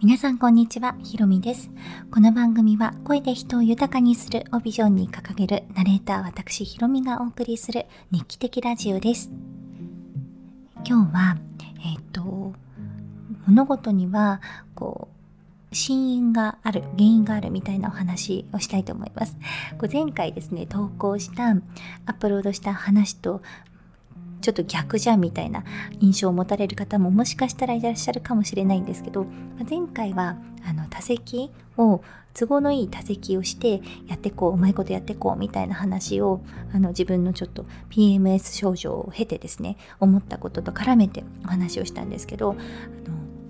皆さんこんにちは、ひろみです。この番組は声で人を豊かにするをビジョンに掲げるナレーター私ひろみがお送りする日記的ラジオです。今日は、えっ、と、物事には、こう、真因がある、原因があるみたいなお話をしたいと思います。前回ですね、投稿した、アップロードした話とちょっと逆じゃんみたいな印象を持たれる方ももしかしたらいらっしゃるかもしれないんですけど前回はあの多席を都合のいい多席をしてやってこううまいことやってこうみたいな話をあの自分のちょっと PMS 症状を経てですね思ったことと絡めてお話をしたんですけどあの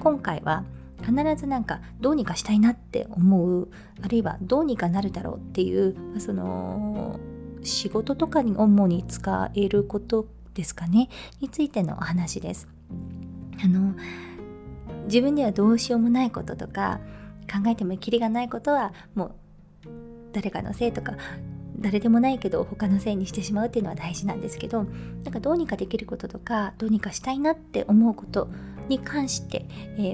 今回は必ずなんかどうにかしたいなって思うあるいはどうにかなるだろうっていうその仕事とかに主に使えることですかねについてのお話です。あの自分ではどうしようもないこととか考えてもきりがないことはもう誰かのせいとか誰でもないけど他のせいにしてしまうっていうのは大事なんですけどなんかどうにかできることとかどうにかしたいなって思うことに関して、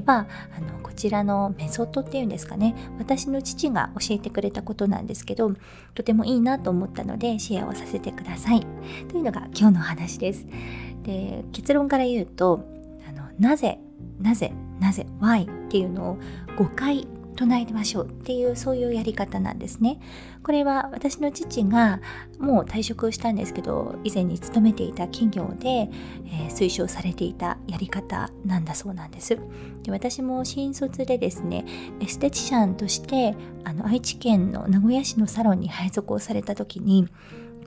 はあのこちらのメソッドっていうんですかね。私の父が教えてくれたことなんですけどとてもいいなと思ったのでシェアをさせてください。というのが今日の話です。で結論から言うとあのなぜなぜなぜ why っていうのを5回唱えてましょうっていうそういうやり方なんですね。これは私の父がもう退職したんですけど以前に勤めていた企業で、えー、推奨されていたやり方なんだそうなんです。で私も新卒でですねエステティシャンとしてあの愛知県の名古屋市のサロンに配属をされた時に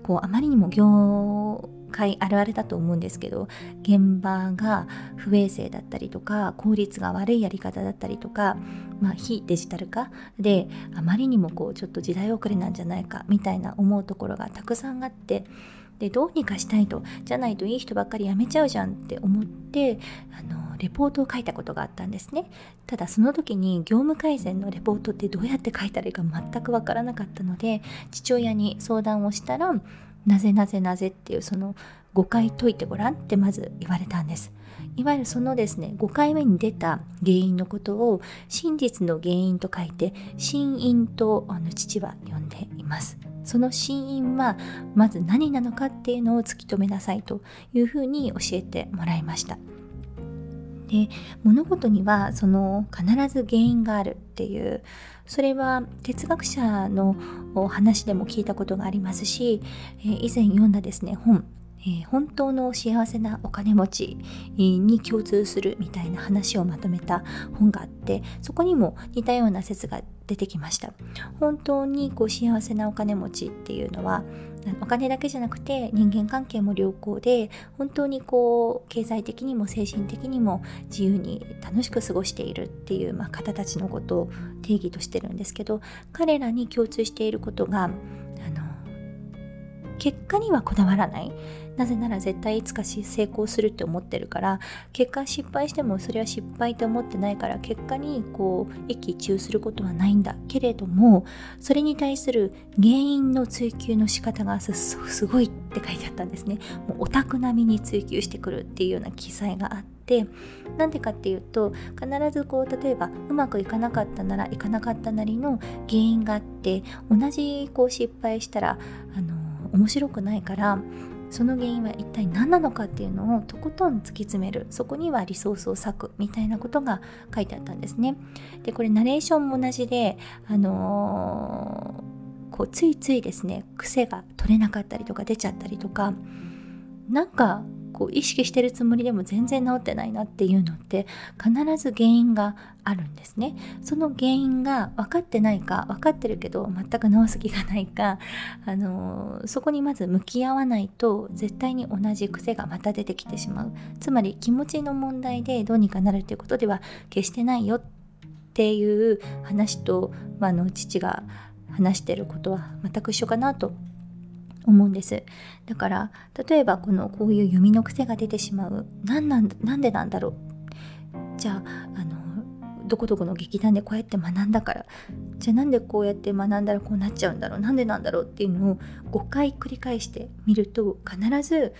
こうあまりにも業界あるあるだと思うんですけど現場が不衛生だったりとか効率が悪いやり方だったりとか、まあ、非デジタル化であまりにもこうちょっと時代遅れなんじゃないかみたいな思うところがたくさんあってでどうにかしたいとじゃないといい人ばっかり辞めちゃうじゃんって思ってあのレポートを書いたことがあったんですねただその時に業務改善のレポートってどうやって書いたらいいか全くわからなかったので父親に相談をしたらなぜなぜなぜっていうその5回解いてごらんってまず言われたんです。いわゆるそのですね、5回目に出た原因のことを真実の原因と書いて、真因とあの父は呼んでいます。その真因はまず何なのかっていうのを突き止めなさいというふうに教えてもらいました。で物事にはその必ず原因があるっていうそれは哲学者の話でも聞いたことがありますし、以前読んだですね本えー、本当の幸せなお金持ちに共通するみたいな話をまとめた本があってそこにも似たような説が出てきました。本当にこう幸せなお金持ちっていうのはお金だけじゃなくて人間関係も良好で本当にこう経済的にも精神的にも自由に楽しく過ごしているっていう、まあ、方たちのことを定義としてるんですけど彼らに共通していることがあの結果にはこだわらない。なぜなら絶対いつか成功するって思ってるから。結果失敗してもそれは失敗って思ってないから。結果にこう一喜一憂することはないんだ。けれどもそれに対する原因の追求の仕方がすごいって書いてあったんですね。もうオタク並みに追求してくるっていうような記載があって。なんでかっていうと必ずこう例えばうまくいかなかったならいかなかったなりの原因があって同じこう失敗したらあの面白くないからその原因は一体何なのかっていうのをとことん突き詰める。そこにはリソースを割くみたいなことが書いてあったんですね。でこれナレーションも同じであのー、こうついついですね癖が取れなかったりとか出ちゃったりとかなんかこう意識してるつもりでも全然治ってないなっていうのって必ず原因があるんですね。その原因が分かってないか分かってるけど全く治す気がないか、あのー、そこにまず向き合わないと絶対に同じ癖がまた出てきてしまう。つまり気持ちの問題でどうにかなるということでは決してないよっていう話と、まあ、の父が話してることは全く一緒かなと思うんです。だから例えばこのこういう読みの癖が出てしまう。何なんなんでなんだろう。じゃああのどこどこの劇団でこうやって学んだから。じゃあなんでこうやって学んだらこうなっちゃうんだろう。なんでなんだろう。っていうのを5回繰り返してみると必ず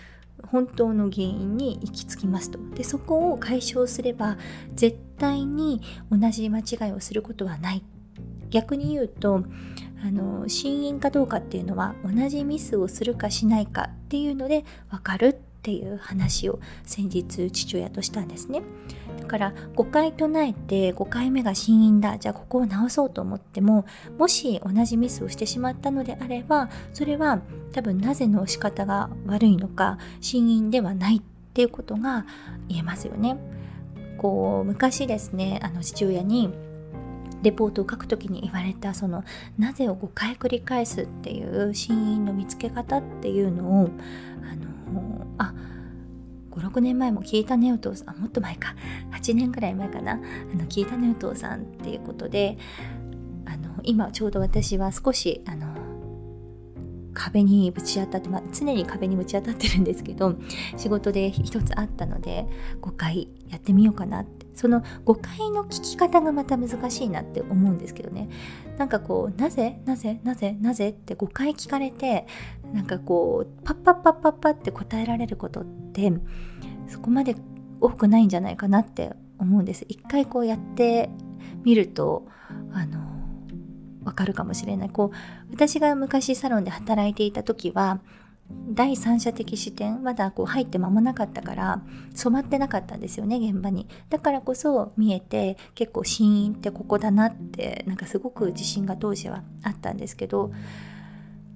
本当の原因に行き着きますと。でそこを解消すれば絶対に同じ間違いをすることはない。逆に言うとあの心因かどうかっていうのは同じミスをするかしないかっていうので分かるっていう話を先日父親としたんですね。だから5回唱えて5回目が心因だ。じゃあここを直そうと思ってももし同じミスをしてしまったのであればそれは多分なぜの仕方が悪いのか心因ではないっていうことが言えますよね。こう昔ですねあの父親にレポートを書くときに言われたそのなぜを5回繰り返すっていう真因の見つけ方っていうのをあのあ56年前も聞いたねお父さん。もっと前か。8年ぐらい前かな。あの聞いたねお父さんっていうことであの今ちょうど私は少しあの壁にぶち当たって、まあ、常に壁にぶち当たってるんですけど仕事で一つあったので5回やってみようかなってその5回の聞き方がまた難しいなって思うんですけどね。なんかこうなぜなぜなぜなぜって5回聞かれてなんかこうパッパッパッパッパって答えられることってそこまで多くないんじゃないかなって思うんです。一回こうやってみるとあのわかるかもしれない。こう私が昔サロンで働いていた時は第三者的視点まだこう入って間もなかったから染まってなかったんですよね現場に。だからこそ見えて結構心因ってここだなってなんかすごく自信が当時はあったんですけど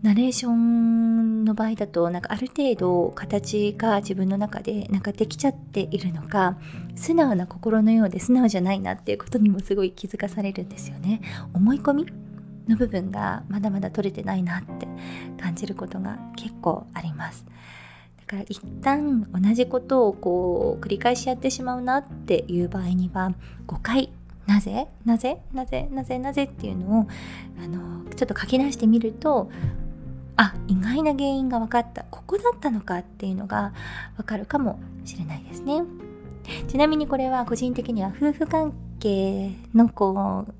ナレーションの場合だとなんかある程度形が自分の中でなんかできちゃっているのか素直な心のようで素直じゃないなっていうことにもすごい気づかされるんですよね。思い込みの部分がまだまだ取れてないなって感じることが結構あります。だから一旦同じことをこう繰り返しやってしまうなっていう場合には5回なぜ？なぜ？なぜ？なぜ？なぜっていうのをあのちょっと書き出してみるとあ意外な原因が分かった。ここだったのかっていうのが分かるかもしれないですね。ちなみにこれは個人的には夫婦関係のこう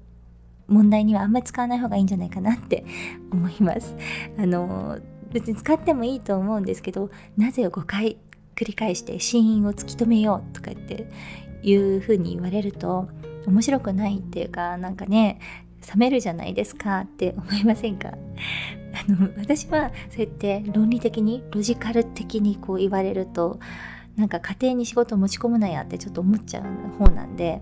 問題にはあんまり使わない方がいいんじゃないかなって思います。あの別に使ってもいいと思うんですけどなぜを5回繰り返して死因を突き止めようとかっていうふうに言われると面白くないっていうかなんかね冷めるじゃないですかって思いませんか？あの私はそうやって論理的にロジカル的にこう言われるとなんか家庭に仕事を持ち込むなやってちょっと思っちゃう方なんで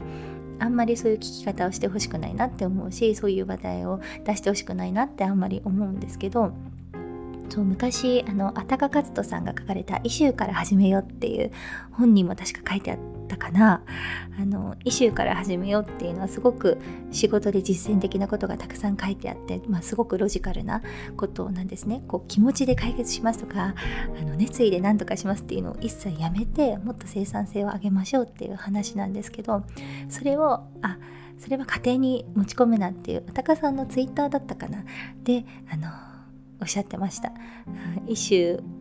あんまりそういう聞き方をしてほしくないなって思うしそういう話題を出してほしくないなってあんまり思うんですけどそう昔あのあたかかつとさんが書かれた「イシューから始めよう」っていう本にも確か書いてあったかな。あのイシューから始めようっていうのはすごく仕事で実践的なことがたくさん書いてあって、まあ、すごくロジカルなことなんですね。こう気持ちで解決しますとかあの熱意で何とかしますっていうのを一切やめてもっと生産性を上げましょうっていう話なんですけどそれをあそれは家庭に持ち込むなっていうあたかさんのツイッターだったかな。であのおっしゃってました。イシュ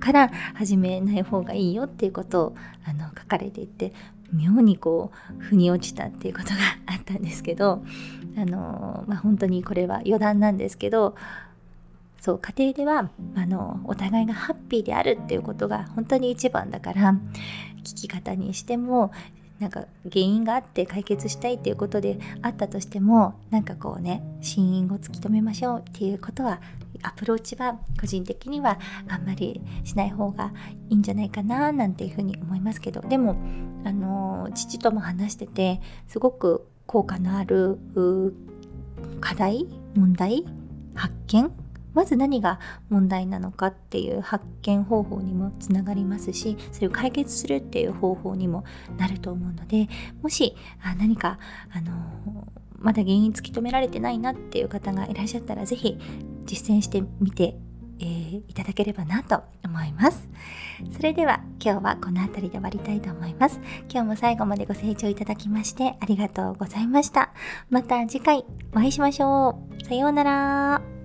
から始めない方がいいよっていうことをあの書かれていて妙にこう腑に落ちたっていうことがあったんですけどあの、まあ、本当にこれは余談なんですけどそう家庭ではあのお互いがハッピーであるっていうことが本当に一番だから聞き方にしてもなんか原因があって解決したいっていうことであったとしてもなんかこうね真因を突き止めましょうっていうことはアプローチは個人的にはあんまりしない方がいいんじゃないかななんていうふうに思いますけどでもあの父とも話しててすごく効果のある課題問題発見まず何が問題なのかっていう発見方法にもつながりますしそれを解決するっていう方法にもなると思うのでもしあ何かあのまだ原因突き止められてないなっていう方がいらっしゃったら是非実践してみてえー、いただければなと思います。それでは今日はこの辺りで終わりたいと思います。今日も最後までご清聴いただきましてありがとうございました。また次回お会いしましょう。さようなら。